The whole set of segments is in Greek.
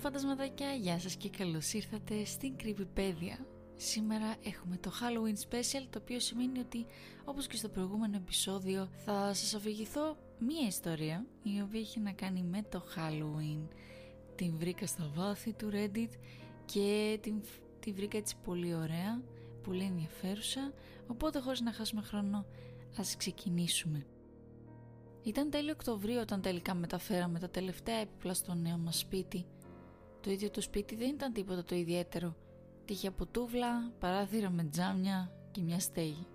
Hello φαντασματάκια, γεια σας και καλώς ήρθατε στην Creepypedia. Σήμερα έχουμε το Halloween Special, το οποίο σημαίνει ότι όπως και στο προηγούμενο επεισόδιο θα σας αφηγηθώ μία ιστορία η οποία έχει να κάνει με το Halloween. Την βρήκα στα βάθη του Reddit και την, την βρήκα έτσι πολύ ωραία, πολύ ενδιαφέρουσα, οπότε χωρίς να χάσουμε χρόνο ας ξεκινήσουμε. Ήταν τέλειο Οκτωβρίου όταν τελικά μεταφέραμε τα τελευταία έπιπλα στο νέο μας σπίτι. Το ίδιο το σπίτι δεν ήταν τίποτα το ιδιαίτερο. Τύχε από τούβλα, παράθυρα με τζάμια και μια στέγη.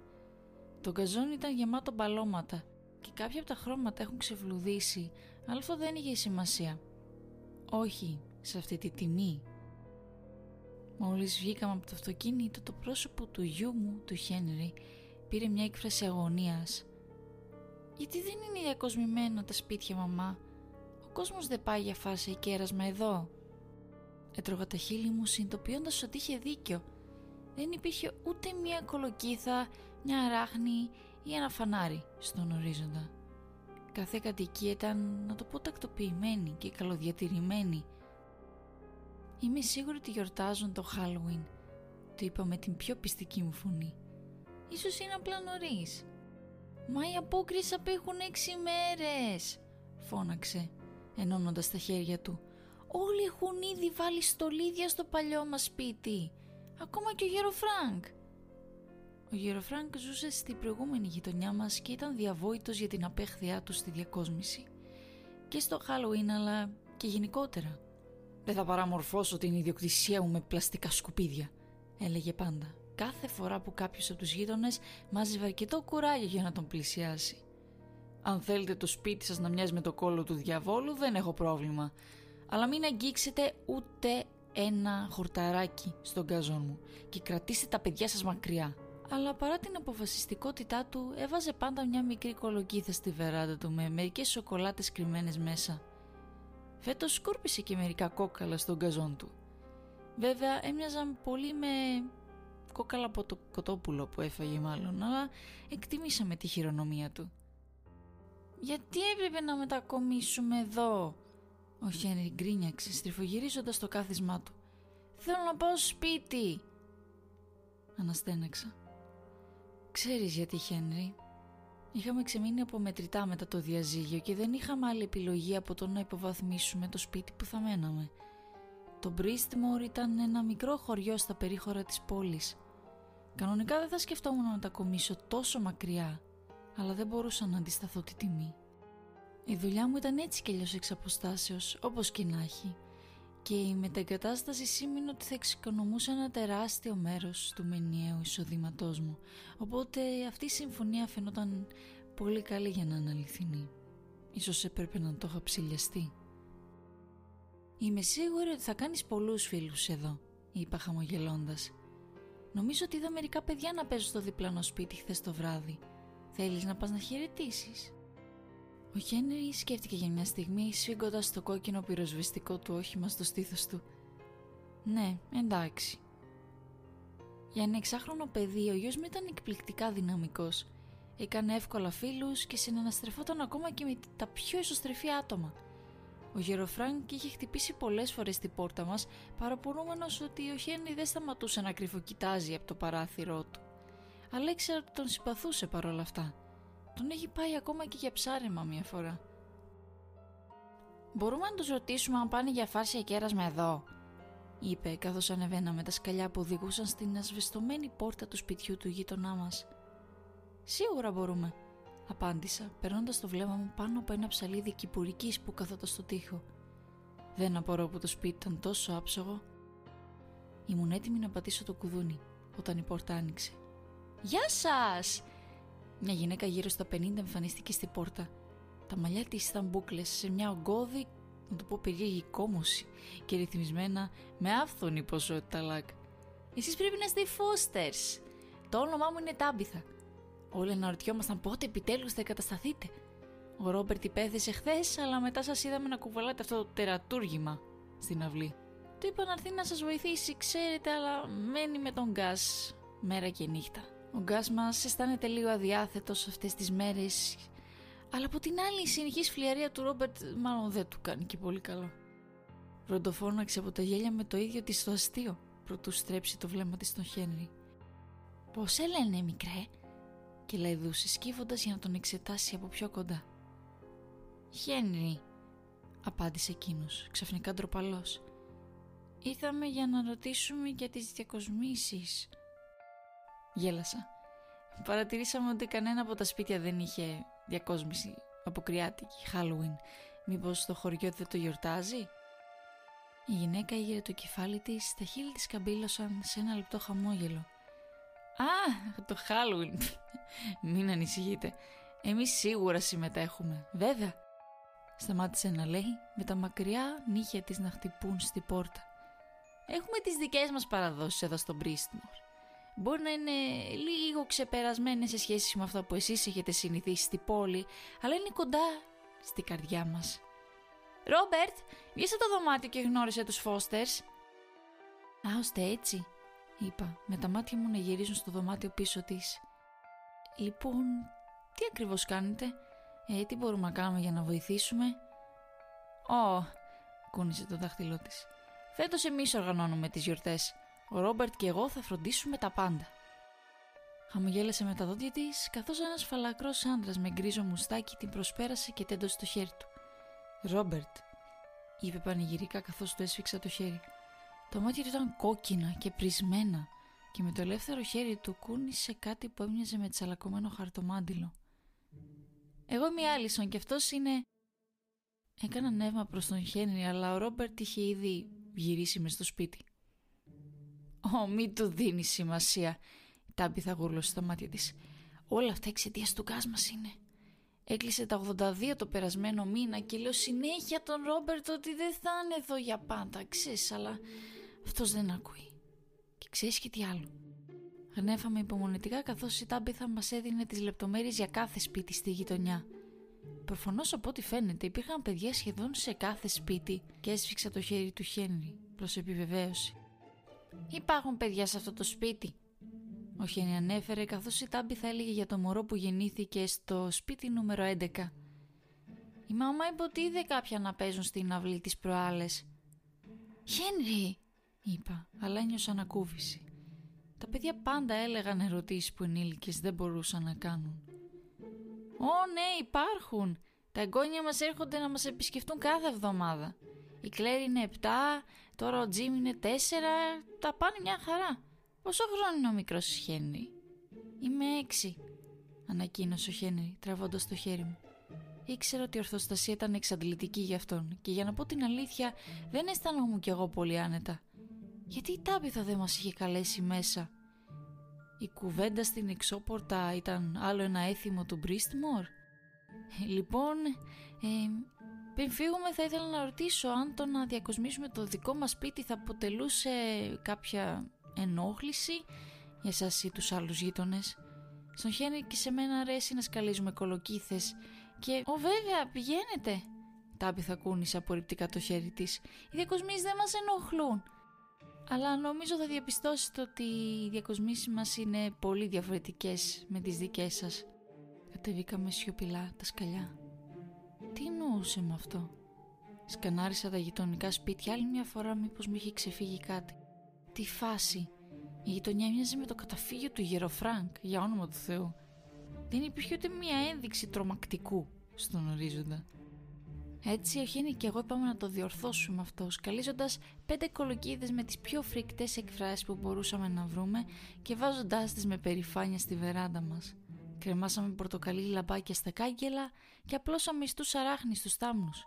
Το γκαζόν ήταν γεμάτο μπαλώματα και κάποια από τα χρώματα έχουν ξεβλουδίσει, αλλά αυτό δεν είχε σημασία. Όχι, σε αυτή τη τιμή. Μόλις βγήκαμε από το αυτοκίνητο, το πρόσωπο του γιού μου, του Χένρι, πήρε μια έκφραση αγωνίας. Γιατί δεν είναι διακοσμημένα τα σπίτια μαμά; Ο κόσμος δεν πάει για φάση ή κέρασμα εδώ. Έτρωγα τα χείλη μου συνειδητοποιώντας ότι είχε δίκιο. Δεν υπήρχε ούτε μία κολοκύθα, μια ράχνη ή ένα φανάρι στον ορίζοντα. Κάθε κατοικία ήταν, να το πω τακτοποιημένη και καλοδιατηρημένη. Είμαι σίγουρη ότι γιορτάζουν το Halloween. Το είπα με την πιο πειστική μου φωνή. Ίσως είναι απλά νωρίς. «Μα οι απόκριες απέχουν έξι μέρες», φώναξε, ενώνοντας τα χέρια του. «Όλοι έχουν ήδη βάλει στολίδια στο παλιό μας σπίτι, ακόμα και ο γέρο Φρανκ». Ο γέρο Φρανκ ζούσε στην προηγούμενη γειτονιά μας και ήταν διαβόητος για την απέχθειά του στη διακόσμηση. Και στο Halloween αλλά και γενικότερα. «Δεν θα παραμορφώσω την ιδιοκτησία μου με πλαστικά σκουπίδια», έλεγε πάντα κάθε φορά που κάποιος από τους γείτονες μάζευε αρκετό κουράγιο για να τον πλησιάσει. Αν θέλετε το σπίτι σας να μοιάζει με το κόλλο του διαβόλου δεν έχω πρόβλημα. Αλλά μην αγγίξετε ούτε ένα χορταράκι στον καζόν μου και κρατήστε τα παιδιά σας μακριά. Αλλά παρά την αποφασιστικότητά του έβαζε πάντα μια μικρή κολοκύθα στη βεράντα του με μερικές σοκολάτες κρυμμένες μέσα. Φέτος σκόρπισε και μερικά κόκαλα στον καζόν του. Βέβαια έμοιαζαν πολύ με κόκαλα από το κοτόπουλο που έφαγε μάλλον, αλλά εκτιμήσαμε τη χειρονομία του. «Γιατί έπρεπε να μετακομίσουμε εδώ» Ο Χένρι γκρίνιαξε στριφογυρίζοντας το κάθισμά του. «Θέλω να πάω σπίτι» Αναστέναξα. «Ξέρεις γιατί Χένρι» Είχαμε ξεμείνει από μετρητά μετά το διαζύγιο και δεν είχαμε άλλη επιλογή από το να υποβαθμίσουμε το σπίτι που θα μέναμε. Το Μπρίστμορ ήταν ένα μικρό χωριό στα περίχωρα της πόλης Κανονικά δεν θα σκεφτόμουν να τα κομίσω τόσο μακριά, αλλά δεν μπορούσα να αντισταθώ τη τιμή. Η δουλειά μου ήταν έτσι κι αλλιώς εξ αποστάσεως, όπως και να έχει, και η μεταγκατάσταση σήμαινε ότι θα εξοικονομούσα ένα τεράστιο μέρος του μενιαίου εισοδήματός μου, οπότε αυτή η συμφωνία φαινόταν πολύ καλή για να αναλυθινεί. Ίσως έπρεπε να το είχα ψηλιαστεί. «Είμαι σίγουρη ότι θα κάνεις πολλούς φίλους εδώ», είπα χαμογελώντας. Νομίζω ότι είδα μερικά παιδιά να παίζουν στο διπλανό σπίτι χθες το βράδυ. Θέλεις να πας να χαιρετήσεις; Ο Χένρι σκέφτηκε για μια στιγμή, σφίγγοντας το κόκκινο πυροσβεστικό του όχημα στο στήθος του. Ναι, εντάξει. Για ένα εξάχρονο παιδί, ο γιος μου ήταν εκπληκτικά δυναμικός. Έκανε εύκολα φίλους και συναναστρεφόταν ακόμα και με τα πιο εσωστρεφή άτομα. Ο Γεροφράνκ είχε χτυπήσει πολλές φορές την πόρτα μας, παραπονούμενος ότι ο Χένι δεν σταματούσε να κρυφοκοιτάζει από το παράθυρό του. Αλλά ήξερα ότι τον συμπαθούσε παρόλα αυτά. Τον έχει πάει ακόμα και για ψάρεμα μια φορά. «Μπορούμε να τους ρωτήσουμε αν πάνε για φάρσια κέρασμα εδώ», είπε καθώς ανεβαίναμε τα σκαλιά που οδηγούσαν στην ασβεστομένη πόρτα του σπιτιού του γείτονά μας. «Σίγουρα μπορούμε», απάντησα, περνώντας το βλέμμα μου πάνω από ένα ψαλίδι κυπουρικής που καθόταν στο τοίχο. Δεν απορώ που το σπίτι ήταν τόσο άψογο. Ήμουν έτοιμη να πατήσω το κουδούνι όταν η πόρτα άνοιξε. Γεια σας! Μια γυναίκα γύρω στα 50 εμφανίστηκε στην πόρτα. Τα μαλλιά της ήταν μπουκλε σε μια ογκώδη, να το πω περίεργη κόμωση και ρυθμισμένα με άφθονη ποσότητα λακ. Εσείς πρέπει να είστε οι Φώστερς. Το όνομά μου είναι Τάμπιθα. Όλοι αναρωτιόμασταν πότε επιτέλους θα εγκατασταθείτε. Ο Ρόμπερτ υπέθεσε χθες, αλλά μετά σας είδαμε να κουβαλάτε αυτό το τερατούργημα στην αυλή. Του είπα να έρθει να σας βοηθήσει, ξέρετε, αλλά μένει με τον Γκάς μέρα και νύχτα. Ο Γκάς μας αισθάνεται λίγο αδιάθετος αυτές τις μέρες, αλλά από την άλλη η συνεχής φλιαρία του Ρόμπερτ μάλλον δεν του κάνει και πολύ καλό. Βροντοφώναξε από τα γέλια με το ίδιο της το αστείο, προτού στρέψει το βλέμμα της στον Χένρι. «Πώς σε λένε, μικρέ» και λαϊδούσε σκύβοντας για να τον εξετάσει από πιο κοντά. «Χένρι», απάντησε εκείνος, ξαφνικά ντροπαλός. «Ήρθαμε για να ρωτήσουμε για τις διακοσμήσεις». Γέλασα. Παρατηρήσαμε ότι κανένα από τα σπίτια δεν είχε διακόσμηση αποκριάτικη, Halloween. Μήπως το χωριό δεν το γιορτάζει; Η γυναίκα ήγερε το κεφάλι της, τα χείλη της καμπύλωσαν σε ένα λεπτό χαμόγελο. «Α, το Halloween! Μην ανησυχείτε. Εμείς σίγουρα συμμετέχουμε, βέβαια!» Σταμάτησε να λέει με τα μακριά νύχια της να χτυπούν στη πόρτα. «Έχουμε τις δικές μας παραδόσεις εδώ στο Μπρίστμορ. Μπορεί να είναι λίγο ξεπερασμένες σε σχέση με αυτά που εσείς έχετε συνηθίσει στη πόλη, αλλά είναι κοντά στη καρδιά μας. «Ρόμπερτ, βγήσε το δωμάτιο και γνώρισε τους Φώστερς». «Α, ώστε έτσι», είπα, με τα μάτια μου να γυρίζουν στο δωμάτιο πίσω της. «Λοιπόν, τι ακριβώς κάνετε, ε, τι μπορούμε να κάνουμε για να βοηθήσουμε». «Ω», κούνησε το δάχτυλό της. «Φέτος εμείς οργανώνουμε τις γιορτές. Ο Ρόμπερτ και εγώ θα φροντίσουμε τα πάντα». Χαμογέλασε με τα δόντια της, καθώς ένας φαλακρός άντρας με γκρίζο μουστάκι την προσπέρασε και τέντωσε το χέρι του. Ρόμπερτ, είπε πανηγυρικά καθώς του έσφιξα το χέρι. Τα μάτια του ήταν κόκκινα και πρισμένα και με το ελεύθερο χέρι του κούνησε κάτι που έμοιαζε με τσαλακωμένο χαρτομάντιλο. Εγώ είμαι η Άλισον και αυτός είναι. Έκανα νεύμα προς τον Χένρι, αλλά ο Ρόμπερτ είχε ήδη γυρίσει μες στο σπίτι. Ω, μη του δίνεις σημασία. Τάμπιθα γούρλωσε τα μάτια της. Όλα αυτά εξαιτίας του Γκας μας είναι. Έκλεισε τα 82 το περασμένο μήνα και λέω συνέχεια στον Ρόμπερτ ότι δεν θα είναι εδώ για πάντα, ξέρεις, αλλά αυτός δεν ακούει. Και ξέρεις και τι άλλο. Γνέφαμε υπομονετικά καθώς η Τάμπιθα μας έδινε τις λεπτομέρειες για κάθε σπίτι στη γειτονιά. Προφανώς από ό,τι φαίνεται υπήρχαν παιδιά σχεδόν σε κάθε σπίτι και έσφιξα το χέρι του Χένρι προς επιβεβαίωση. Υπάρχουν παιδιά σε αυτό το σπίτι, ο Χένι ανέφερε καθώς η Τάμπη θα έλεγε για το μωρό που γεννήθηκε στο σπίτι νούμερο 11. Η μαμά είπε ότι είδε κάποια να παίζουν στην αυλή της προάλλες. «Χένρι», είπα, αλλά ένιωσα ανακούφιση. Τα παιδιά πάντα έλεγαν ερωτήσεις που ενήλικες δεν μπορούσαν να κάνουν. «Ω ναι, υπάρχουν. Τα εγγόνια μας έρχονται να μας επισκεφτούν κάθε εβδομάδα. Η Κλέρι είναι 7, τώρα ο Τζίμ είναι 4, τα πάνε μια χαρά. Πόσο χρόνο είναι ο μικρός Χένρι; Είμαι έξι, ανακοίνωσε ο Χένρι τραβώντας το χέρι μου. Ήξερα ότι η ορθοστασία ήταν εξαντλητική για αυτόν και για να πω την αλήθεια δεν αισθάνομαι κι εγώ πολύ άνετα. Γιατί η Τάπιθα δεν μας είχε καλέσει μέσα; Η κουβέντα στην εξώπορτα ήταν άλλο ένα έθιμο του Μπρίστμορ; Ε, λοιπόν, ε, πριν φύγουμε θα ήθελα να ρωτήσω αν το να διακοσμήσουμε το δικό μας σπίτι θα αποτελούσε κάποια ενόχληση για εσάς ή τους άλλους γείτονες. Στον Χένρι και σε μένα αρέσει να σκαλίζουμε κολοκύθες και «Ω βέβαια πηγαίνετε» θα κούνησε απορριπτικά το χέρι της. «Οι διακοσμήσεις δεν μας ενοχλούν». Αλλά νομίζω θα διαπιστώσετε ότι οι διακοσμήσεις μας είναι πολύ διαφορετικές με τις δικές σας. Κατεβήκαμε σιωπηλά τα σκαλιά. Τι εννοούσε με αυτό. Σκανάρισα τα γειτονικά σπίτια άλλη μια φορά μήπως μου είχε ξεφύγει κάτι. Τι φάση. Η γειτονιά μοιάζει με το καταφύγιο του Γεροφράνκ, για όνομα του Θεού. Δεν υπήρχε ούτε μία ένδειξη τρομακτικού στον ορίζοντα. Έτσι, ο Χένι και εγώ είπαμε να το διορθώσουμε αυτό, σκαλίζοντας πέντε κολοκύδες με τις πιο φρικτές εκφράσεις που μπορούσαμε να βρούμε και βάζοντάς τις με περηφάνεια στη βεράντα μας. Κρεμάσαμε πορτοκαλί λαμπάκια στα κάγκελα και απλώσαμε ιστού αράχνη στους θάμνους.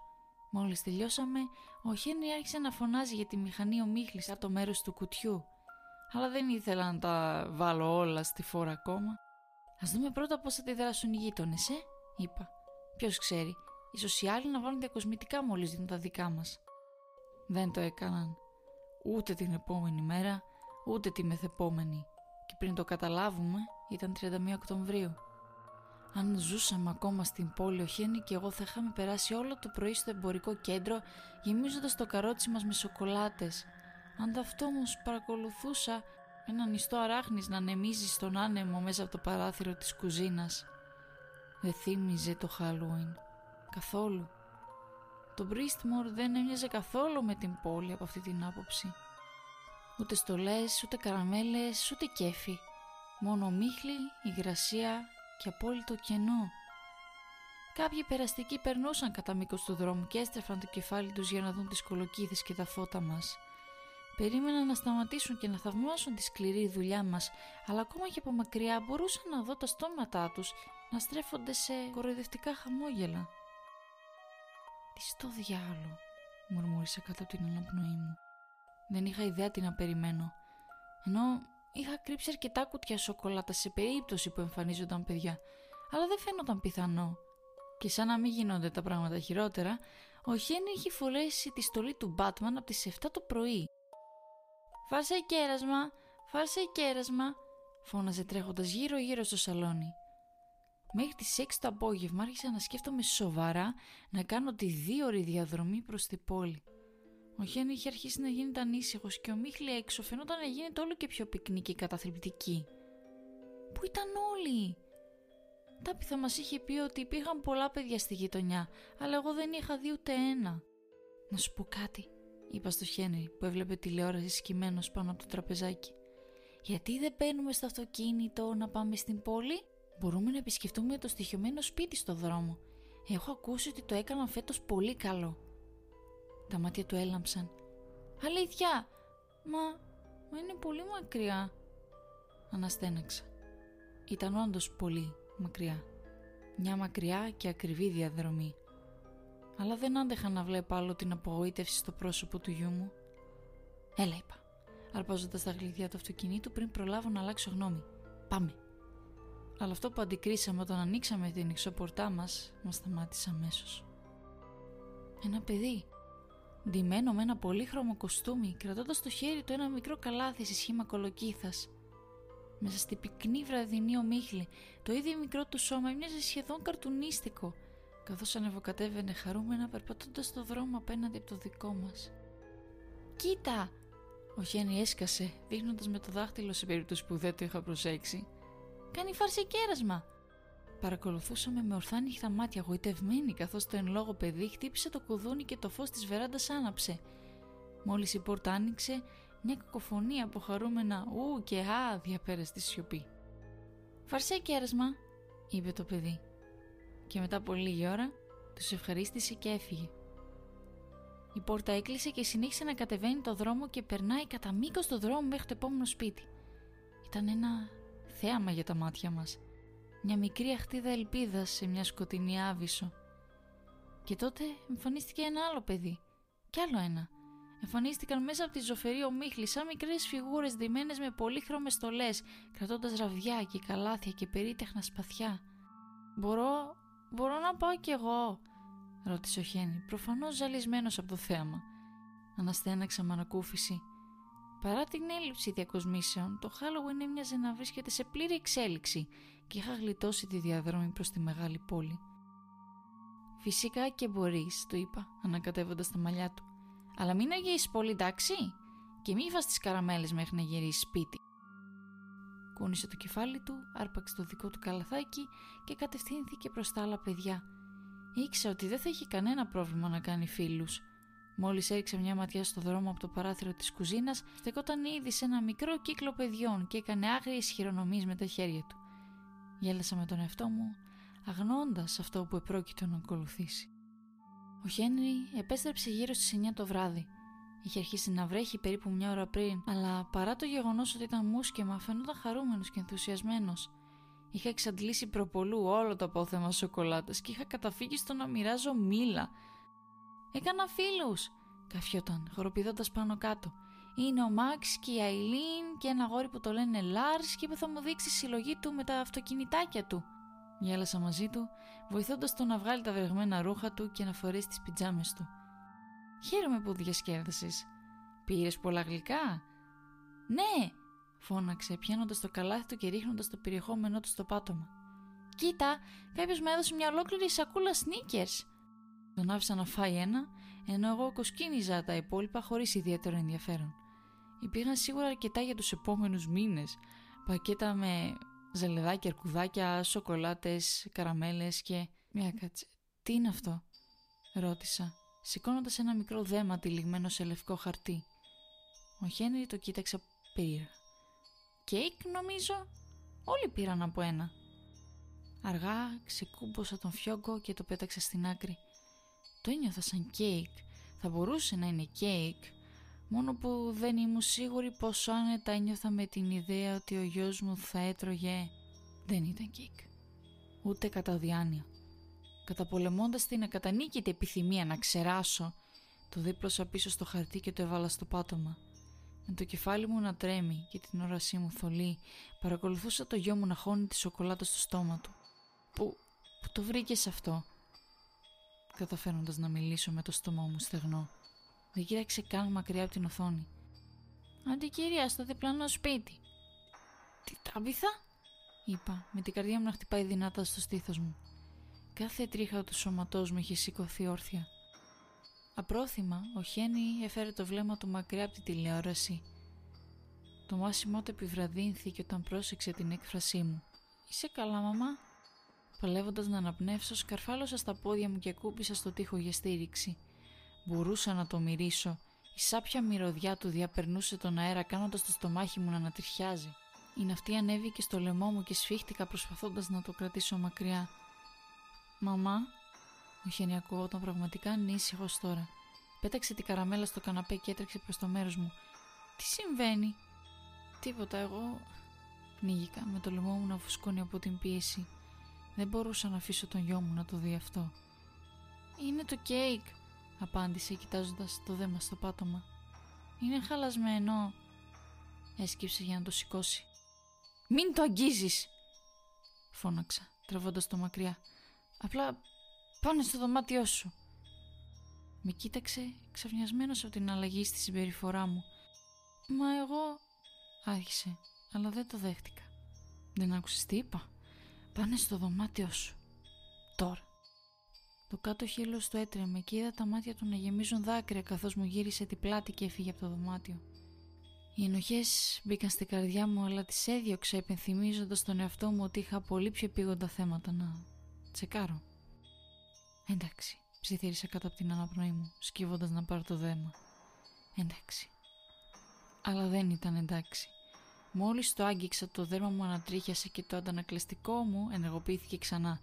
Μόλις τελειώσαμε, ο Χένρι άρχισε να φωνάζει για τη μηχανή ομίχλης από το μέρος του κουτιού. Αλλά δεν ήθελα να τα βάλω όλα στη φόρα ακόμα. Ας δούμε πρώτα πώς θα τη δράσουν οι γείτονες, ε, είπα. Ποιος ξέρει, ίσως οι άλλοι να βάλουν διακοσμητικά μόλις δίνουν τα δικά μας. Δεν το έκαναν. Ούτε την επόμενη μέρα, ούτε τη μεθεπόμενη. Και πριν το καταλάβουμε, ήταν 31 Οκτωβρίου. Αν ζούσαμε ακόμα στην πόλη, ο Χένι και εγώ θα είχαμε περάσει όλο το πρωί στο εμπορικό κέντρο γεμίζοντας το καρότσι μας με σοκολάτες. Αν αυτό όμω παρακολουθούσα ένα νηστό αράχνης να ανεμίζει στον άνεμο μέσα από το παράθυρο της κουζίνας. Δεν θύμιζε το Halloween. Καθόλου. Το Μπρίστμορ δεν έμοιαζε καθόλου με την πόλη από αυτή την άποψη. Ούτε στολές, ούτε καραμέλες, ούτε κέφι. Μόνο μίχλη, υγρασία και απόλυτο κενό. Κάποιοι περαστικοί περνούσαν κατά μήκος του δρόμου και έστρεφαν το κεφάλι τους για να δουν τις κολοκύθες και τα φώτα μας. Περίμεναν να σταματήσουν και να θαυμάσουν τη σκληρή δουλειά μας, αλλά ακόμα και από μακριά μπορούσαν να δω τα στόματά τους να στρέφονται σε κοροϊδευτικά χαμόγελα. «Τι στο διάλο», μουρμούρισα κάτω από την αναπνοή μου. Δεν είχα ιδέα τι να περιμένω. Ενώ είχα κρύψει αρκετά κουτιά σοκολάτα σε περίπτωση που εμφανίζονταν παιδιά, αλλά δεν φαίνονταν πιθανό. Και σαν να μην γίνονται τα πράγματα χειρότερα, ο Χένι είχε φορέσει τη στολή του Batman από τις 7 το πρωί. «Φάρσε κέρασμα, φάρσε κέρασμα», φώναζε τρέχοντας γύρω γύρω στο σαλόνι. Μέχρι τις 6 το απόγευμα άρχισα να σκέφτομαι σοβαρά να κάνω τη δύο ώρη διαδρομή προς την πόλη. Ο Χένι είχε αρχίσει να γίνεται ανήσυχος και ο Μίχλη έξω φαινόταν να γίνεται όλο και πιο πυκνή και καταθλιπτική. Πού ήταν όλοι! Τάπιθα μας είχε πει ότι υπήρχαν πολλά παιδιά στη γειτονιά, αλλά εγώ δεν είχα δει ούτε ένα. Να σου πω κάτι, είπα στο Χένρι που έβλεπε τηλεόραση σκυμμένο πάνω από το τραπεζάκι. Γιατί δεν παίρνουμε στο αυτοκίνητο να πάμε στην πόλη; Μπορούμε να επισκεφτούμε το στοιχειωμένο σπίτι στο δρόμο. Έχω ακούσει ότι το έκαναν φέτος πολύ καλό. Τα μάτια του έλαμψαν. Αλήθεια! Μα, μα είναι πολύ μακριά. Αναστέναξα. Ήταν όντως πολύ μακριά. Μια μακριά και ακριβή διαδρομή. Αλλά δεν άντεχα να βλέπω άλλο την απογοήτευση στο πρόσωπο του γιού μου. Έλα είπα, αρπάζοντας τα γλυδιά του αυτοκινήτου πριν προλάβω να αλλάξω γνώμη. Πάμε. Αλλά αυτό που αντικρίσαμε όταν ανοίξαμε την εξωπορτά μας, μας σταμάτησε αμέσως. Ένα παιδί, ντυμένο με ένα πολύχρωμο κοστούμι, κρατώντας στο χέρι του ένα μικρό καλάθι σε σχήμα κολοκύθας. Μέσα στη πυκνή βραδινή ομίχλη, το ίδιο μικρό του σώμα μοιάζει σχεδόν καρτουνίστικο, καθώς ανεβοκατέβαινε χαρούμενα περπατώντας το δρόμο απέναντι από το δικό μας. «Κοίτα!» Ο Χένι έσκασε, δείχνοντας με το δάχτυλο σε περίπτωση που δεν το είχα προσέξει. «Κάνει φάρση κέρασμα!» Παρακολουθούσαμε με ορθά νύχτα μάτια γοητευμένοι καθώς το εν λόγω παιδί χτύπησε το κουδούνι και το φως της βεράντας άναψε. Μόλις η πόρτα άνοιξε, μια κακοφωνία από χαρούμενα ου και α διαπέρασε στη σιωπή. «Φαρσέ κέρασμα», είπε το παιδί. Και μετά από λίγη ώρα τους ευχαρίστησε και έφυγε. Η πόρτα έκλεισε και συνέχισε να κατεβαίνει το δρόμο και περνάει κατά μήκος το δρόμο μέχρι το επόμενο σπίτι. Ήταν ένα θέαμα για τα μάτια μας. Μια μικρή αχτίδα ελπίδας σε μια σκοτεινή άβυσο. Και τότε εμφανίστηκε ένα άλλο παιδί. Κι άλλο ένα εμφανίστηκαν μέσα από τη ζωφερή ομίχλη σαν μικρές φιγούρες ντυμένε με πολύχρωμες στολές, κρατώντας ραβδιά και καλάθια και περίτεχνα σπαθιά. Μπορώ. μπορώ να πάω κι εγώ, ρώτησε ο Χένι, προφανώς ζαλισμένος από το θέαμα. Αναστέναξα με ανακούφιση. Παρά την έλλειψη διακοσμήσεων, το Halloween έμοιαζε να βρίσκεται σε πλήρη εξέλιξη και είχα γλιτώσει τη διαδρομή προς τη μεγάλη πόλη. Φυσικά και μπορείς, του είπα, ανακατεύοντας τα μαλλιά του. Αλλά μην αργήσει πολύ, εντάξει. Και μη φας τις καραμέλες μέχρι να γυρίσεις σπίτι. Κούνησε το κεφάλι του, άρπαξε το δικό του καλαθάκι και κατευθύνθηκε προς τα άλλα παιδιά. Ήξερα ότι δεν θα είχε κανένα πρόβλημα να κάνει φίλους. Μόλις έριξε μια ματιά στο δρόμο από το παράθυρο της κουζίνας, στεκόταν ήδη σε ένα μικρό κύκλο παιδιών και έκανε άγριε χειρονομίε με τα χέρια του. Γέλασα με τον εαυτό μου, αγνώντας αυτό που επρόκειτο να ακολουθήσει. Ο Χένρι επέστρεψε γύρω στις 9 το βράδυ. Είχε αρχίσει να βρέχει περίπου μια ώρα πριν, αλλά παρά το γεγονός ότι ήταν μουσκεμα, φαινόταν χαρούμενος και ενθουσιασμένος. Είχα εξαντλήσει προπολού όλο το απόθεμα σοκολάτα και είχα καταφύγει στο να μοιράζω μήλα. Έκανα φίλους! Καφιόταν, χοροπηδώντας πάνω κάτω. Είναι ο Μάξ και η Αιλίν και ένα γόρι που το λένε Λάρ και που θα μου δείξει συλλογή του με τα αυτοκινητάκια του. Γέλασα μαζί του, βοηθώντας τον να βγάλει τα βρεγμένα ρούχα του και να φορέσει τις πιτζάμες του. «Χαίρομαι που διασκέδασες. Πήρες πολλά γλυκά» «Ναι», φώναξε πιάνοντας το καλάθι του και ρίχνοντας το περιεχόμενό του στο πάτωμα. «Κοίτα, κάποιος μου έδωσε μια ολόκληρη σακούλα sneakers». Τον άφησα να φάει ένα, ενώ εγώ κοσκίνιζα τα υπόλοιπα χωρίς ιδιαίτερο ενδιαφέρον. Υπήρχαν σίγουρα αρκετά για τους επόμενους μήνες. Πακέτα με ζελεδάκια, αρκουδάκια, σοκολάτες, καραμέλες και... Μια κάτσε. Τι είναι αυτό, ρώτησα, σηκώνοντας ένα μικρό δέμα τυλιγμένο σε λευκό χαρτί. Ο Χένρι το κοίταξε περίεργα. Κέικ νομίζω, όλοι πήραν από ένα. Αργά ξεκούμποσα τον φιόγκο και το πέταξα στην άκρη. Το ένιωθα σαν κέικ. Θα μπορούσε να είναι κέικ. Μόνο που δεν ήμουν σίγουρη πόσο άνετα ένιωθα με την ιδέα ότι ο γιος μου θα έτρωγε. Δεν ήταν κέικ. Ούτε κατά διάνοια. Καταπολεμώντας την ακατανίκητη επιθυμία να ξεράσω, το δίπλωσα πίσω στο χαρτί και το έβαλα στο πάτωμα. Με το κεφάλι μου να τρέμει και την όρασή μου θολή, παρακολουθούσα το γιο μου να χώνει τη σοκολάτα στο στόμα του. Πού, πού το βρήκες αυτό, καταφέροντας να μιλήσω με το στόμα μου στεγνό. Δεν κοίταξε καν μακριά από την οθόνη. Αντικυρία στο διπλανό σπίτι. Τι τάμπιθα, είπα, με την καρδιά μου να χτυπάει δυνατά στο στήθος μου. Κάθε τρίχα του σώματός μου είχε σηκωθεί όρθια. Απρόθυμα, ο Χένι έφερε το βλέμμα του μακριά από τη τηλεόραση. Το μάσιμό του επιβραδύνθηκε όταν πρόσεξε την έκφρασή μου. «Είσαι καλά, μαμά» Παλεύοντας να αναπνεύσω, σκαρφάλωσα στα πόδια μου και κούπισα στο τοίχο για στήριξη. Μπορούσα να το μυρίσω. Η σάπια μυρωδιά του διαπερνούσε τον αέρα, κάνοντας το στομάχι μου να ανατριχιάζει. Η ναυτή ανέβηκε στο λαιμό μου και σφίχτηκα προσπαθώντας να το κρατήσω μακριά. Μαμά, ο Χένι ακούγονταν πραγματικά ανήσυχο τώρα. Πέταξε την καραμέλα στο καναπέ και έτρεξε προς το μέρος μου. Τι συμβαίνει, Τίποτα, εγώ. Πνίγηκα με το λαιμό μου να φουσκώνει από την πίεση. Δεν μπορούσα να αφήσω τον γιο μου να το δει αυτό. Είναι το κέικ, απάντησε κοιτάζοντας το δέμα στο πάτωμα. Είναι χαλασμένο. Έσκυψε για να το σηκώσει. Μην το αγγίζεις, φώναξα, τραβώντας το μακριά. Απλά πάνε στο δωμάτιό σου. Με κοίταξε ξαφνιασμένος από την αλλαγή στη συμπεριφορά μου. Μα εγώ... Άρχισε, αλλά δεν το δέχτηκα. Δεν άκουσες τι είπα; Πάνε στο δωμάτιό σου. Τώρα. Το κάτω χείλος του έτρεμε και είδα τα μάτια του να γεμίζουν δάκρυα καθώς μου γύρισε την πλάτη και έφυγε από το δωμάτιο. Οι ενοχές μπήκαν στην καρδιά μου αλλά τις έδιωξα επενθυμίζοντας τον εαυτό μου ότι είχα πολύ πιο επίγοντα θέματα να τσεκάρω. Εντάξει, ψιθύρισα κάτω από την αναπνοή μου, σκύβοντας να πάρω το δέμα. Εντάξει. Αλλά δεν ήταν εντάξει. Μόλις το άγγιξα το δέρμα μου ανατρίχιασε και το αντανακλαστικό μου ενεργοποιήθηκε ξανά.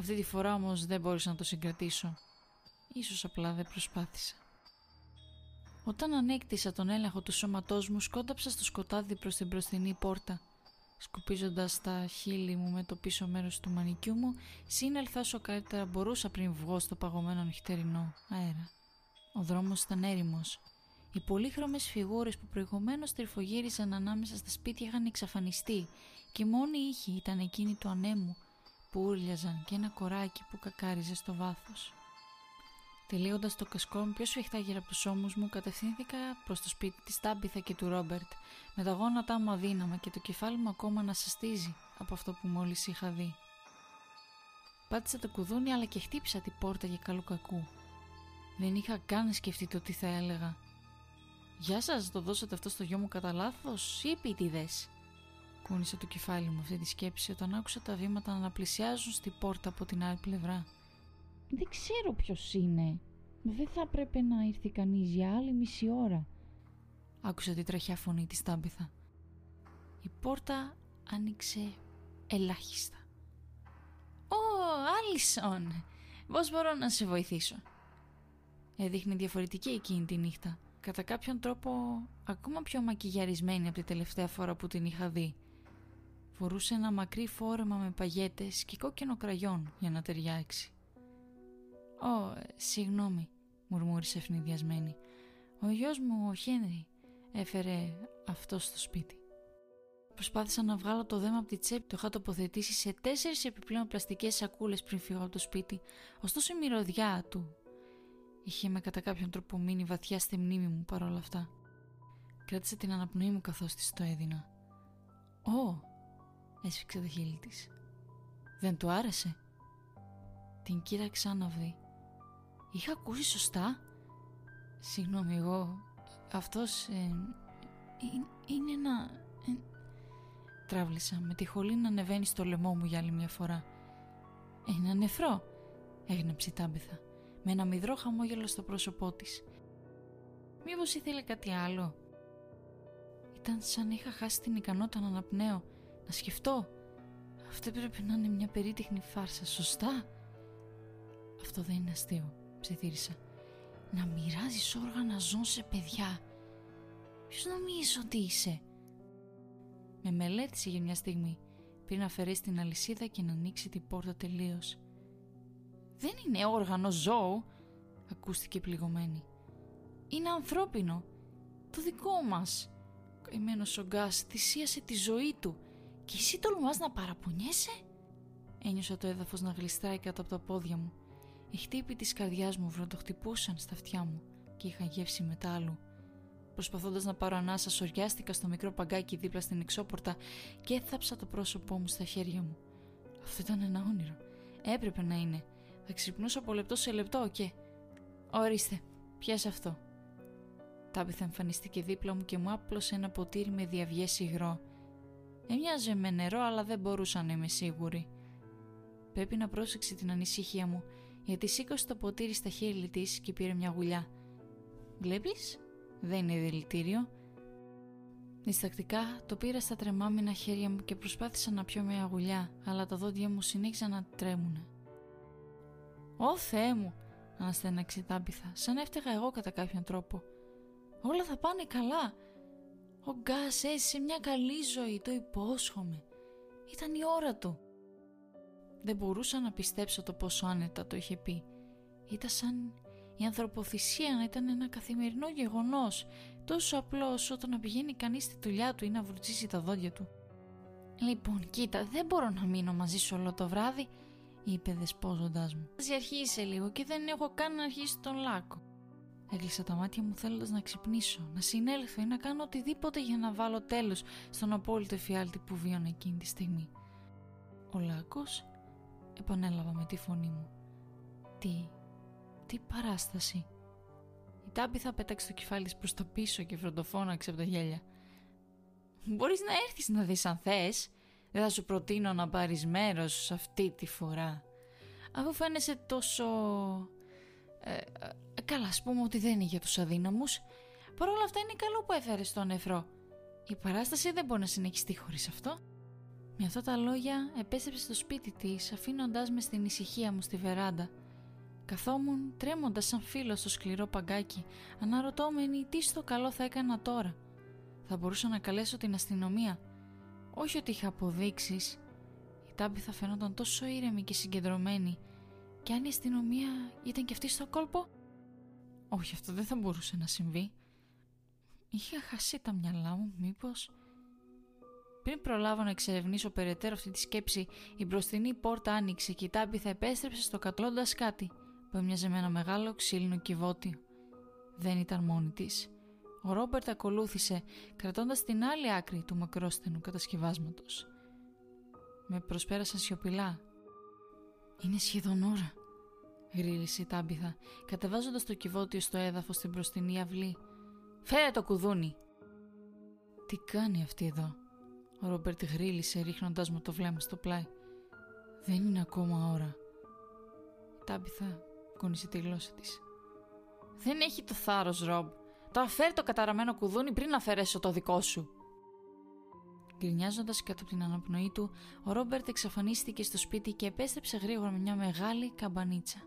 Αυτή τη φορά όμως δεν μπόρεσα να το συγκρατήσω. Ίσως απλά δεν προσπάθησα. Όταν ανέκτησα τον έλεγχο του σώματός μου σκόνταψα στο σκοτάδι προς την μπροστινή πόρτα. Σκουπίζοντας τα χείλη μου με το πίσω μέρος του μανικιού μου, σύνελθα όσο καλύτερα μπορούσα πριν βγω στο παγωμένο νυχτερινό αέρα. Ο δρόμος ήταν έρημος. Οι πολύχρωμες φιγούρες που προηγουμένως τρυφογύριζαν ανάμεσα στα σπίτια είχαν εξαφανιστεί και μόνη ήχη ήταν εκείνη του ανέμου που ούρλιαζαν και ένα κοράκι που κακάριζε στο βάθος. Τελείοντας το κασκό μου πιο σφιχτά γύρω από τους ώμους μου, κατευθύνθηκα προς το σπίτι της Τάμπιθα και του Ρόμπερτ, με τα γόνατά μου αδύναμα και το κεφάλι μου ακόμα να σαστίζει από αυτό που μόλις είχα δει. Πάτησα το κουδούνι, αλλά και χτύπησα την πόρτα για καλού κακού. Δεν είχα καν σκεφτεί το τι θα έλεγα. Γεια σας, το δώσατε αυτό στο γιο μου κατά λάθος ή επίτηδες; Κούνησα το κεφάλι μου αυτή τη σκέψη όταν άκουσα τα βήματα να αναπλησιάζουν στην πόρτα από την άλλη πλευρά. Δεν ξέρω ποιος είναι. Δεν θα πρέπει να ήρθε κανείς για άλλη μισή ώρα. Άκουσα τη τραχιά φωνή της Τάμπιθα. Η πόρτα άνοιξε ελάχιστα. «Ω, Άλισον! Πώς μπορώ να σε βοηθήσω» Έδειχνε διαφορετική εκείνη τη νύχτα κατά κάποιον τρόπο ακόμα πιο μακιγιαρισμένη από τη τελευταία φορά που την είχα δει. Φορούσε ένα μακρύ φόρεμα με παγέτες και κόκκινο κραγιόν για να ταιριάξει. «Ω, συγγνώμη», μουρμούρισε ευνηδιασμένη. «Ο γιος μου, ο Χένρι, έφερε αυτό στο σπίτι». Προσπάθησα να βγάλω το δέμα από τη τσέπη. Το είχα τοποθετήσει σε τέσσερις επιπλέον πλαστικές σακούλες πριν φύγω από το σπίτι. Ωστόσο η μυρωδιά του Είχε με κατά κάποιον τρόπο μείνει βαθιά στη μνήμη μου παρόλα αυτά. Κράτησα την αναπνοή μου καθώς της το έδινα. «Ω!» Έσφιξε το χείλη της. «Δεν του άρεσε;» Την κοίταξα άναυδη. «Είχα ακούσει σωστά;» «Συγγνώμη, εγώ... Αυτός... Ε, είναι ένα...» ε, Τράβλησα με τη χολή να ανεβαίνει στο λαιμό μου για άλλη μια φορά. «Ένα νεφρό!» έγνεψε η τάμπεθα με ένα μυδρό χαμόγελο στο πρόσωπό της. Μήπως ήθελε κάτι άλλο; Ήταν σαν να είχα χάσει την ικανότητα να αναπνέω, να σκεφτώ. Αυτό πρέπει να είναι μια περίτεχνη φάρσα, σωστά; Αυτό δεν είναι αστείο, ψιθύρισα. Να μοιράζεις όργανα ζών σε παιδιά. Ποιος νομίζει ότι είσαι; Με μελέτησε για μια στιγμή πριν αφαιρέσει την αλυσίδα και να ανοίξει την πόρτα τελείως. Δεν είναι όργανο ζώου, ακούστηκε πληγωμένη. Είναι ανθρώπινο. Το δικό μας. Καημένος ο Γκάς θυσίασε τη ζωή του και εσύ τολμάς να παραπονιέσαι; Ένιωσα το έδαφος να γλιστράει κάτω από τα πόδια μου. Οι χτύποι της καρδιάς μου βροντοχτυπούσαν στα αυτιά μου και είχαν γεύση μετάλλου. Προσπαθώντας να πάρω ανάσα, σοριάστηκα στο μικρό παγκάκι δίπλα στην εξώπορτα και έθαψα το πρόσωπό μου στα χέρια μου. Αυτό ήταν ένα όνειρο. Έπρεπε να είναι. Θα ξυπνούσα από λεπτό σε λεπτό και... Ορίστε, πιάσε αυτό; Τάπιθα εμφανίστηκε δίπλα μου και μου άπλωσε ένα ποτήρι με διαβιές υγρό. Έμοιαζε με νερό αλλά δεν μπορούσα να είμαι σίγουρη. Πρέπει να πρόσεξε την ανησυχία μου γιατί σήκωσε το ποτήρι στα χείλη της και πήρε μια γουλιά. Βλέπεις, δεν είναι δηλητήριο. Διστακτικά το πήρα στα τρεμάμινα χέρια μου και προσπάθησα να πιω μια γουλιά, αλλά τα δόντια μου συνέχισαν να τρέμουν. Ω Θεέ μου, αναστέναξε τάμπιθα, σαν έφταιγα εγώ κατά κάποιον τρόπο. Όλα θα πάνε καλά. Ο Γκάς έζησε μια καλή ζωή, το υπόσχομαι. Ήταν η ώρα του. Δεν μπορούσα να πιστέψω το πόσο άνετα το είχε πει. Ήταν σαν η ανθρωποθυσία να ήταν ένα καθημερινό γεγονός, τόσο απλός όσο το να πηγαίνει κανείς στη δουλειά του ή να βουρτσίσει τα δόντια του. Λοιπόν, κοίτα, δεν μπορώ να μείνω μαζί σου όλο το βράδυ, είπε δεσπόζοντάς μου. Ας αρχίσει λίγο και δεν έχω καν να αρχίσει τον λάκκο. Έκλεισα τα μάτια μου θέλοντας να ξυπνήσω, να συνέλθω ή να κάνω οτιδήποτε για να βάλω τέλος στον απόλυτο εφιάλτη που βίωνε εκείνη τη στιγμή. Ο λάκκος, επανέλαβα με τη φωνή μου. Τι, τι παράσταση. Η τάμπη θα πέταξε το κεφάλι της προς το πίσω και φροντοφώναξε από τα γέλια. Μπορείς να έρθεις να δεις αν θες. Δεν θα σου προτείνω να πάρεις μέρος αυτή τη φορά. Αφού φαίνεσαι τόσο. Ε, Καλά, ας πούμε ότι δεν είναι για τους αδύναμους. Παρ' όλα αυτά είναι καλό που έφερε τον νεφρό. Η παράσταση δεν μπορεί να συνεχιστεί χωρίς αυτό. Με αυτά τα λόγια επέστρεψε στο σπίτι της, αφήνοντάς με στην ησυχία μου στη βεράντα. Καθόμουν τρέμοντας σαν φίλος στο σκληρό παγκάκι, αναρωτώμενη τι στο καλό θα έκανα τώρα. Θα μπορούσα να καλέσω την αστυνομία. Όχι ότι είχα αποδείξεις. Η τάμπη θα φαινόταν τόσο ήρεμη και συγκεντρωμένη. Και αν η αστυνομία ήταν και αυτή στο κόλπο, όχι, αυτό δεν θα μπορούσε να συμβεί. Είχα χάσει τα μυαλά μου, μήπως... Πριν προλάβω να εξερευνήσω περαιτέρω αυτή τη σκέψη, η μπροστινή πόρτα άνοιξε και η τάπη επέστρεψε στο κατλώντας κάτι που έμοιαζε με ένα μεγάλο ξύλινο κυβότιο. Δεν ήταν μόνη της. Ο Ρόμπερτ ακολούθησε, κρατώντας την άλλη άκρη του μακρόστενου κατασκευάσματος. Με προσπέρασαν σιωπηλά. Είναι σχεδόν ώρα, γρίλησε η τάμπιθα, κατεβάζοντας το κυβότιο στο έδαφος στην μπροστινή αυλή. Φέρε το κουδούνι! Τι κάνει αυτή εδώ, ο Ρόμπερτ γρίλησε ρίχνοντα μου το βλέμμα στο πλάι. Δεν είναι ακόμα ώρα. Η τάμπιθα κούνησε τη γλώσσα της. Δεν έχει το θάρρος, Ρομπ. Το αφαίρει το καταραμένο κουδούνι πριν αφαιρέσω το δικό σου. Γκρινιάζοντας κάτω από την αναπνοή του, ο Ρόμπερτ εξαφανίστηκε στο σπίτι και επέστρεψε γρήγορα με μια μεγάλη καμπανίτσα.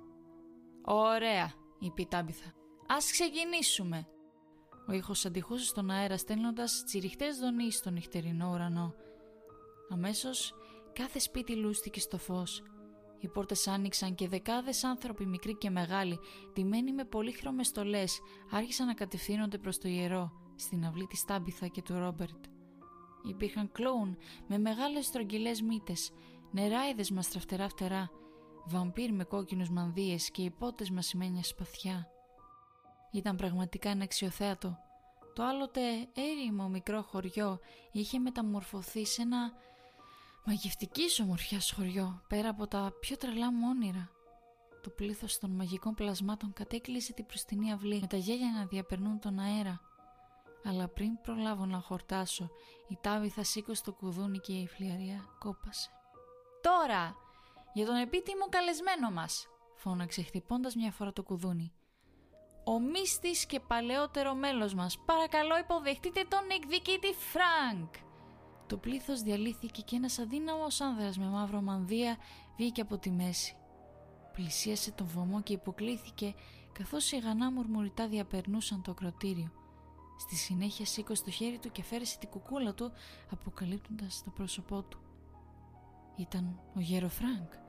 Ωραία, είπε η Τάμπιθα. Ας ξεκινήσουμε. Ο ήχος αντιχούσε στον αέρα στέλνοντας τσιριχτές δονείς στον νυχτερινό ουρανό. Αμέσως κάθε σπίτι λούστηκε στο φως. Οι πόρτες άνοιξαν και δεκάδες άνθρωποι μικροί και μεγάλοι, τιμένοι με πολύχρωμες στολές, άρχισαν να κατευθύνονται προς το ιερό, στην αυλή της Τάμπιθα και του Ρόμπερτ. Υπήρχαν κλόουν με μεγάλες στρογγυλές μύτες, νεράιδες με στραφτερά φτερά, βαμπύρ με κόκκινους μανδύες και υπότες μασημένια σπαθιά. Ήταν πραγματικά ένα αξιοθέατο. Το άλλοτε έρημο μικρό χωριό είχε μεταμορφωθεί σε ένα μαγευτική ομορφιά χωριό πέρα από τα πιο τρελά μου όνειρα. Το πλήθος των μαγικών πλασμάτων κατέκλυσε την προστινή αυλή με τα γέλια να διαπερνούν τον αέρα. Αλλά πριν προλάβω να χορτάσω, η τάβη θα σήκωσε το κουδούνι και η φλιαρία κόπασε. «Τώρα!» Για τον επίτιμο καλεσμένο μας», φώναξε χτυπώντας μια φορά το κουδούνι. Ο μύστης και παλαιότερο μέλος μας, παρακαλώ υποδεχτείτε τον εκδικητή Φρανκ. Το πλήθος διαλύθηκε και ένας αδύναμος άνδρας με μαύρο μανδύα βγήκε από τη μέση. Πλησίασε τον βωμό και υποκλίθηκε καθώς σιγανά μουρμουρητά διαπερνούσαν το ακροτήριο. Στη συνέχεια σήκωσε το χέρι του και αφαίρεσε την κουκούλα του αποκαλύπτοντας το πρόσωπό του. Ήταν ο γέρο Φρανκ.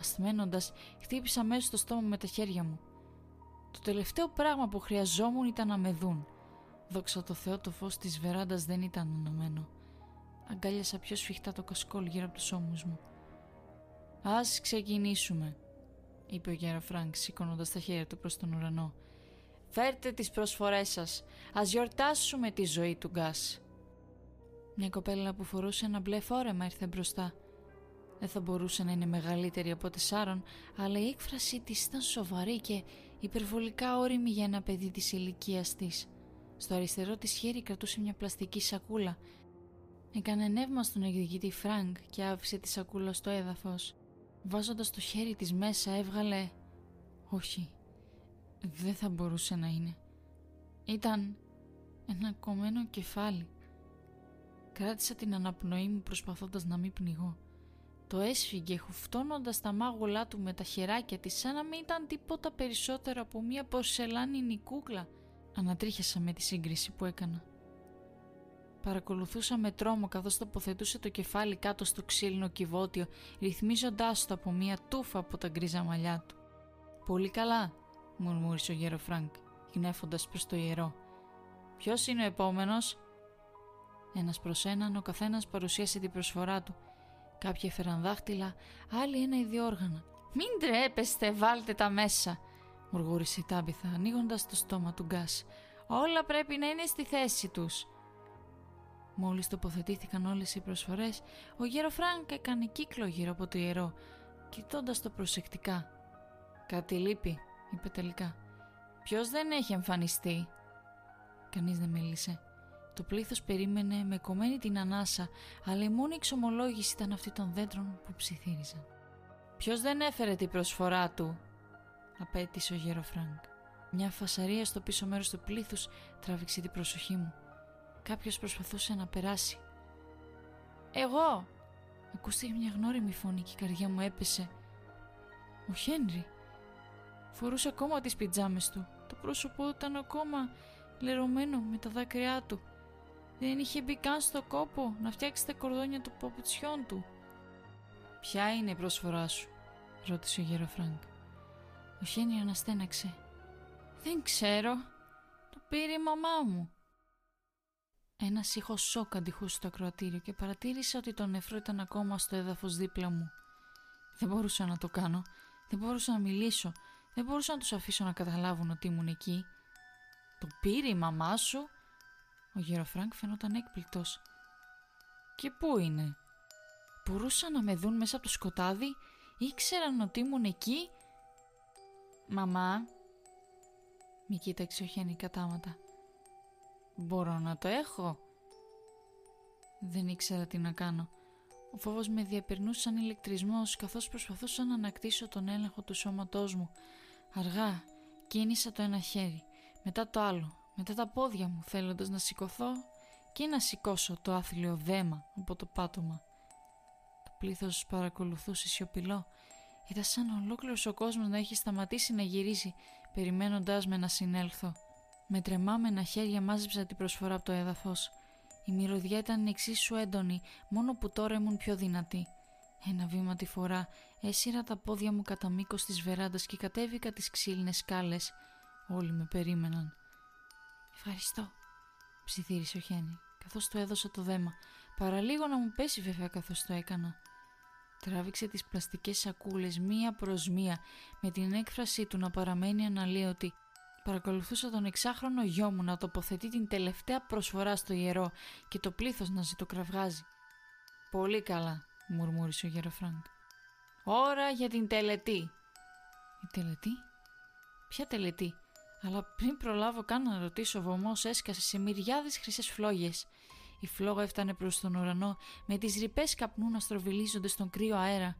Ασθμαίνοντας χτύπησα μέσα στο στόμα με τα χέρια μου. Το τελευταίο πράγμα που χρειαζόμουν ήταν να με δουν. Δόξα τω Θεώ το φως της βεράντας δεν ήταν αναμμένο. Αγκάλιασα πιο σφιχτά το κασκόλ γύρω από τους ώμους μου. «Ας ξεκινήσουμε», είπε ο γέρος Φρανκ σηκώνοντας τα χέρια του προς τον ουρανό. «Φέρτε τις προσφορές σας. Ας γιορτάσουμε τη ζωή του Γκας». Μια κοπέλα που φορούσε ένα μπλε φόρεμα ήρθε μπροστά. Δεν θα μπορούσε να είναι μεγαλύτερη από τη Σάρων, αλλά η έκφρασή της ήταν σοβαρή και υπερβολικά ώριμη για ένα παιδί της ηλικίας της. Στο αριστερό της χέρι κρατούσε μια πλαστική σακούλα. Έκανε νεύμα στον εκδικητή Φρανκ και άφησε τη σακούλα στο έδαφος. Βάζοντας το χέρι της μέσα έβγαλε... Όχι, δεν θα μπορούσε να είναι. Ήταν ένα κομμένο κεφάλι. Κράτησα την αναπνοή μου προσπαθώντας να μην πνιγώ. Το έσφιγγε χουφτώνοντας τα μάγουλά του με τα χεράκια της σαν να μην ήταν τίποτα περισσότερο από μια πορσελάνινη κούκλα. Ανατρίχιασα με τη σύγκριση που έκανα. Παρακολουθούσα με τρόμο καθώς τοποθετούσε το κεφάλι κάτω στο ξύλινο κιβώτιο, ρυθμίζοντάς το από μια τούφα από τα γκρίζα μαλλιά του. «Πολύ καλά», μουρμούρισε ο γέρο Φρανκ, γνέφοντας προς το ιερό. «Ποιος είναι ο επόμενος» Ένας προς έναν ο καθένας παρουσίασε την προσφορά του. Κάποιοι έφεραν δάχτυλα, άλλοι ένα ή δύο όργανα. «Μην ντρέπεστε, βάλτε τα μέσα», μουργούρισε η Τάμπιθα, ανοίγοντας το στόμα του Γκας. «Όλα πρέπει να είναι στη θέση τους». Μόλις τοποθετήθηκαν όλες οι προσφορές, ο γέρο Φρανκ έκανε κύκλο γύρω από το ιερό, κοιτώντας το προσεκτικά. «Κάτι λείπει», είπε τελικά. «Ποιος δεν έχει εμφανιστεί» Κανείς δεν μίλησε. Το πλήθος περίμενε με κομμένη την ανάσα, αλλά η μόνη εξομολόγηση ήταν αυτή των δέντρων που ψιθύριζαν. «Ποιος δεν έφερε την προσφορά του» απαίτησε ο γέρο Φρανκ. Μια φασαρία στο πίσω μέρος του πλήθους τράβηξε την προσοχή μου. Κάποιος προσπαθούσε να περάσει. «Εγώ!» Ακούστηκε μια γνώριμη φωνή και η καρδιά μου έπεσε. Ο Χένρι. Φορούσε ακόμα τις πιτζάμες του. Το πρόσωπό ήταν ακόμα λερωμένο με τα δάκρυά του. Δεν είχε μπει καν στο κόπο να φτιάξει τα κορδόνια των παπουτσιών του. «Ποια είναι η προσφορά σου» ρώτησε ο γέρο Φρανκ. Ο Χένρι αναστέναξε. «Δεν ξέρω. Το πήρε η μαμά μου». Ένας ήχος σοκ αντηχούσε στο ακροατήριο και παρατήρησα ότι το νεφρό ήταν ακόμα στο έδαφος δίπλα μου. Δεν μπορούσα να το κάνω, δεν μπορούσα να μιλήσω, δεν μπορούσα να τους αφήσω να καταλάβουν ότι ήμουν εκεί. Το πήρε η μαμά σου; Ο γέρο Φρανκ φαινόταν έκπληκτος. Και πού είναι; Μπορούσαν να με δουν μέσα από το σκοτάδι, ήξεραν ότι ήμουν εκεί; Μαμά, μη κοίταξε ο Χένι κατάματα. Μπορώ να το έχω. Δεν ήξερα τι να κάνω. Ο φόβος με διαπερνούσε σαν ηλεκτρισμός καθώς προσπαθούσα να ανακτήσω τον έλεγχο του σώματός μου. Αργά κίνησα το ένα χέρι, μετά το άλλο, μετά τα πόδια μου θέλοντας να σηκωθώ και να σηκώσω το άθλιο δέμα από το πάτωμα. Το πλήθος παρακολουθούσε σιωπηλό. Ήταν σαν ολόκληρος ο κόσμος να έχει σταματήσει να γυρίζει περιμένοντάς με να συνέλθω. Με τρεμάμενα χέρια μάζεψα την προσφορά από το έδαφος. Η μυρωδιά ήταν εξίσου έντονη, μόνο που τώρα ήμουν πιο δυνατή. Ένα βήμα τη φορά έσυρα τα πόδια μου κατά μήκος της βεράντας και κατέβηκα τις ξύλινες σκάλες. Όλοι με περίμεναν. Ευχαριστώ, ψιθύρισε ο Χένι, καθώς του έδωσα το δέμα. Παραλίγο να μου πέσει βέβαια καθώς το έκανα. Τράβηξε τις πλαστικές σακούλες μία προς μία με την έκφρασή του να παραμένει αναλλοίωτη Παρακολουθούσα τον εξάχρονο γιο μου να τοποθετεί την τελευταία προσφορά στο ιερό και το πλήθος να ζητωκραυγάζει. «Πολύ καλά», μουρμούρισε ο γέρο Φρανκ. «Ώρα για την τελετή». «Η τελετή» «Ποια τελετή» αλλά πριν προλάβω καν να ρωτήσω ο βωμός έσκασε σε μυριάδες χρυσές φλόγες. Η φλόγα έφτανε προς τον ουρανό με τις ρηπές καπνού να στροβιλίζονται στον κρύο αέρα.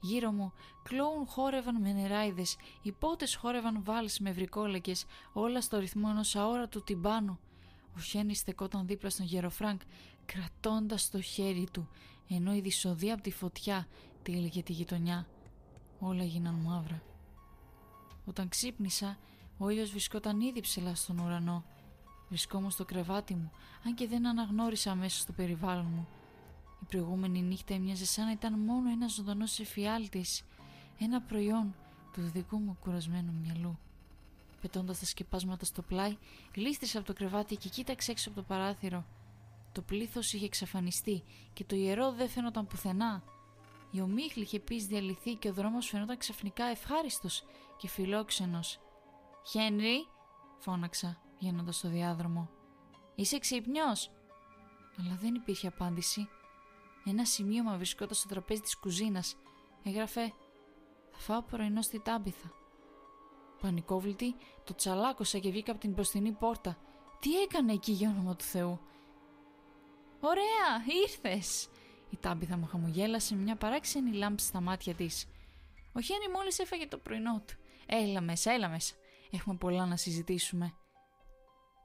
Γύρω μου, κλόουν χόρευαν με νεράιδες, οι πότες χόρευαν βάλς με βρικόλεκες, όλα στο ρυθμό ενός αόρατου τυμπάνου. Ο Χένρι στεκόταν δίπλα στον Γεροφράνκ, κρατώντας το χέρι του, ενώ η δυσοδεία από τη φωτιά τύλιγε τη γειτονιά. Όλα γίναν μαύρα. Όταν ξύπνησα, ο ήλιος βρισκόταν ήδη ψηλά στον ουρανό. Βρισκόμουν στο κρεβάτι μου, αν και δεν αναγνώρισα αμέσως το περιβάλλον μου. Η προηγούμενη νύχτα έμοιαζε σαν να ήταν μόνο ένα ζωντανός εφιάλτης, ένα προϊόν του δικού μου κουρασμένου μυαλού. Πετώντας τα σκεπάσματα στο πλάι, γλίστρισα από το κρεβάτι και κοίταξε έξω από το παράθυρο. Το πλήθος είχε εξαφανιστεί και το ιερό δεν φαίνονταν πουθενά. Η ομίχλη είχε επίσης διαλυθεί και ο δρόμος φαινόταν ξαφνικά ευχάριστος και φιλόξενος. Χένρι, φώναξα, βγαίνοντας στο διάδρομο. Είσαι ξύπνιος; Αλλά δεν υπήρχε απάντηση. Ένα σημείωμα βρισκόταν στο τραπέζι της κουζίνας. Έγραφε Θα φάω πρωινό στη τάμπιθα. Πανικόβλητη, το τσαλάκωσα και βγήκα από την μπροστινή πόρτα. Τι έκανε εκεί για όνομα του Θεού; Ωραία, ήρθες! Η τάμπιθα μου χαμογέλασε με μια παράξενη λάμψη στα μάτια της. Ο Χένι μόλις έφαγε το πρωινό του. Έλα μέσα, έλα μέσα. Έχουμε πολλά να συζητήσουμε.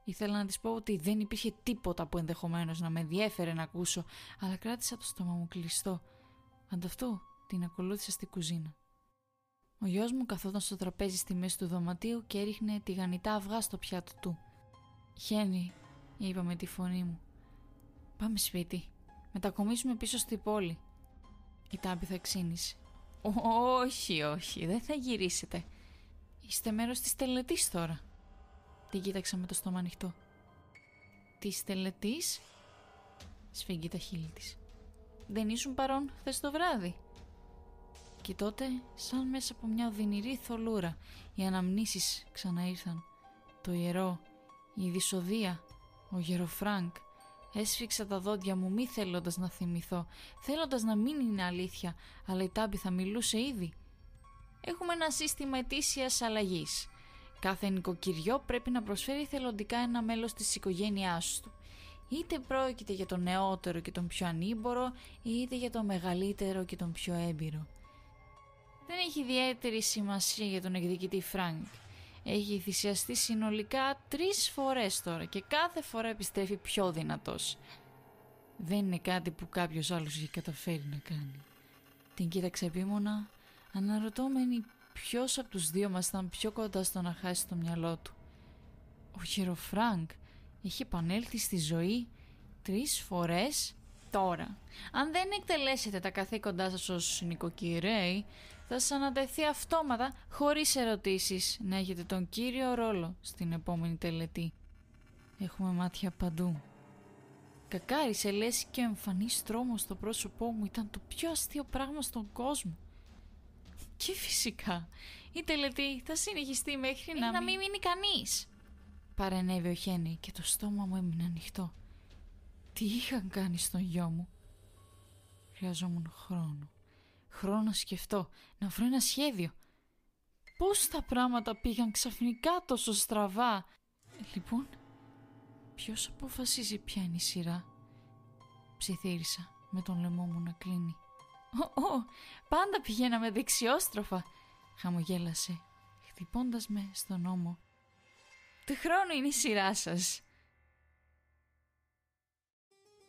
Ήθελα να της πω ότι δεν υπήρχε τίποτα που ενδεχομένως να με ενδιέφερε να ακούσω, αλλά κράτησα το στόμα μου κλειστό. Ανταυτού την ακολούθησα στη κουζίνα. Ο γιος μου καθόταν στο τραπέζι στη μέση του δωματίου και έριχνε τηγανιτά αυγά στο πιάτο του. «Χένι», είπα με τη φωνή μου, «πάμε σπίτι, μετακομίσουμε πίσω στη πόλη». Η θα ξύνησε. «Όχι, όχι, δεν θα γυρίσετε. Είστε μέρος της τελετής τώρα». Την κοίταξα με το στόμα ανοιχτό. «Της τελετής» σφίγγει τα χείλη της. «Δεν ήσουν παρόν χθες το βράδυ». Και τότε, σαν μέσα από μια οδυνηρή θολούρα, οι αναμνήσεις ξαναήρθαν. Το ιερό, η δυσωδία, ο γέρο Φρανκ. Έσφιξα τα δόντια μου μη θέλοντας να θυμηθώ, θέλοντας να μην είναι αλήθεια, αλλά η Τάμπη θα μιλούσε ήδη. Έχουμε ένα σύστημα ετήσιας αλλαγής. Κάθε νοικοκυριό πρέπει να προσφέρει θελοντικά ένα μέλος της οικογένειάς του. Είτε πρόκειται για τον νεότερο και τον πιο ανήμπορο, είτε για τον μεγαλύτερο και τον πιο έμπειρο δεν έχει ιδιαίτερη σημασία για τον εκδικητή Φρανκ. Έχει θυσιαστεί συνολικά τρεις φορές τώρα και κάθε φορά επιστρέφει πιο δυνατός. Δεν είναι κάτι που κάποιος άλλος έχει καταφέρει να κάνει. Την κοίταξε επίμονα, αναρωτώμενη ποιος από τους δύο μας ήταν πιο κοντά στο να χάσει το μυαλό του. Ο Γεροφράνκ έχει επανέλθει στη ζωή τρεις φορές τώρα. Αν δεν εκτελέσετε τα καθήκοντά σας ως νοικοκυρέοι, θα σας ανατεθεί αυτόματα, χωρίς ερωτήσεις, να έχετε τον κύριο ρόλο στην επόμενη τελετή. Έχουμε μάτια παντού. Κακάρισε λες και ο εμφανής τρόμος στο πρόσωπό μου ήταν το πιο αστείο πράγμα στον κόσμο. Και φυσικά, η τελετή θα συνεχιστεί μέχρι να, να μην μείνει κανείς. Παρενέβη ο Χένι και το στόμα μου έμεινε ανοιχτό. Τι είχαν κάνει στον γιο μου; Χρειαζόμουν χρόνο χρόνο να σκεφτώ, να βρω ένα σχέδιο. Πώς τα πράγματα πήγαν ξαφνικά τόσο στραβά; Λοιπόν, ποιος αποφασίζει ποια είναι η σειρά; Ψιθύρισα με τον λαιμό μου να κλείνει. Ω, ω, πάντα πηγαίναμε δεξιόστροφα, χαμογέλασε, χτυπώντας με στον ώμο. Του χρόνου είναι η σειρά σας.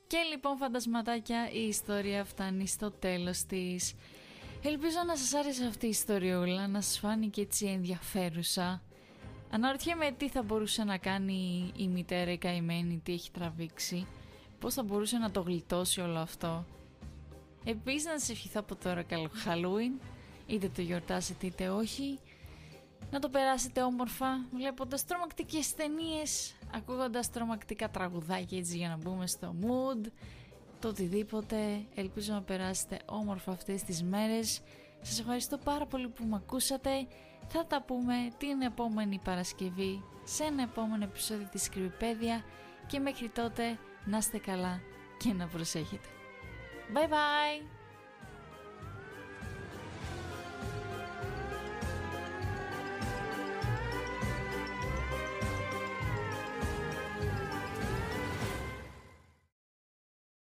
Και λοιπόν φαντασματάκια η ιστορία φτάνει στο τέλος της. Ελπίζω να σας άρεσε αυτή η ιστοριούλα, να σας φάνηκε έτσι ενδιαφέρουσα. Αναρωτιέμαι τι θα μπορούσε να κάνει η μητέρα η καημένη, τι έχει τραβήξει, πώς θα μπορούσε να το γλιτώσει όλο αυτό. Επίσης να σας ευχηθώ από τώρα καλό Halloween, είτε το γιορτάσετε είτε όχι, να το περάσετε όμορφα βλέποντας τρομακτικές ταινίες, ακούγοντας τρομακτικά τραγουδάκια έτσι για να μπούμε στο mood το οτιδήποτε. Ελπίζω να περάσετε όμορφα αυτές τις μέρες. Σας ευχαριστώ πάρα πολύ που με ακούσατε. Θα τα πούμε την επόμενη Παρασκευή σε ένα επόμενο επεισόδιο της Κρυβιπέδια και μέχρι τότε να είστε καλά και να προσέχετε 拜拜。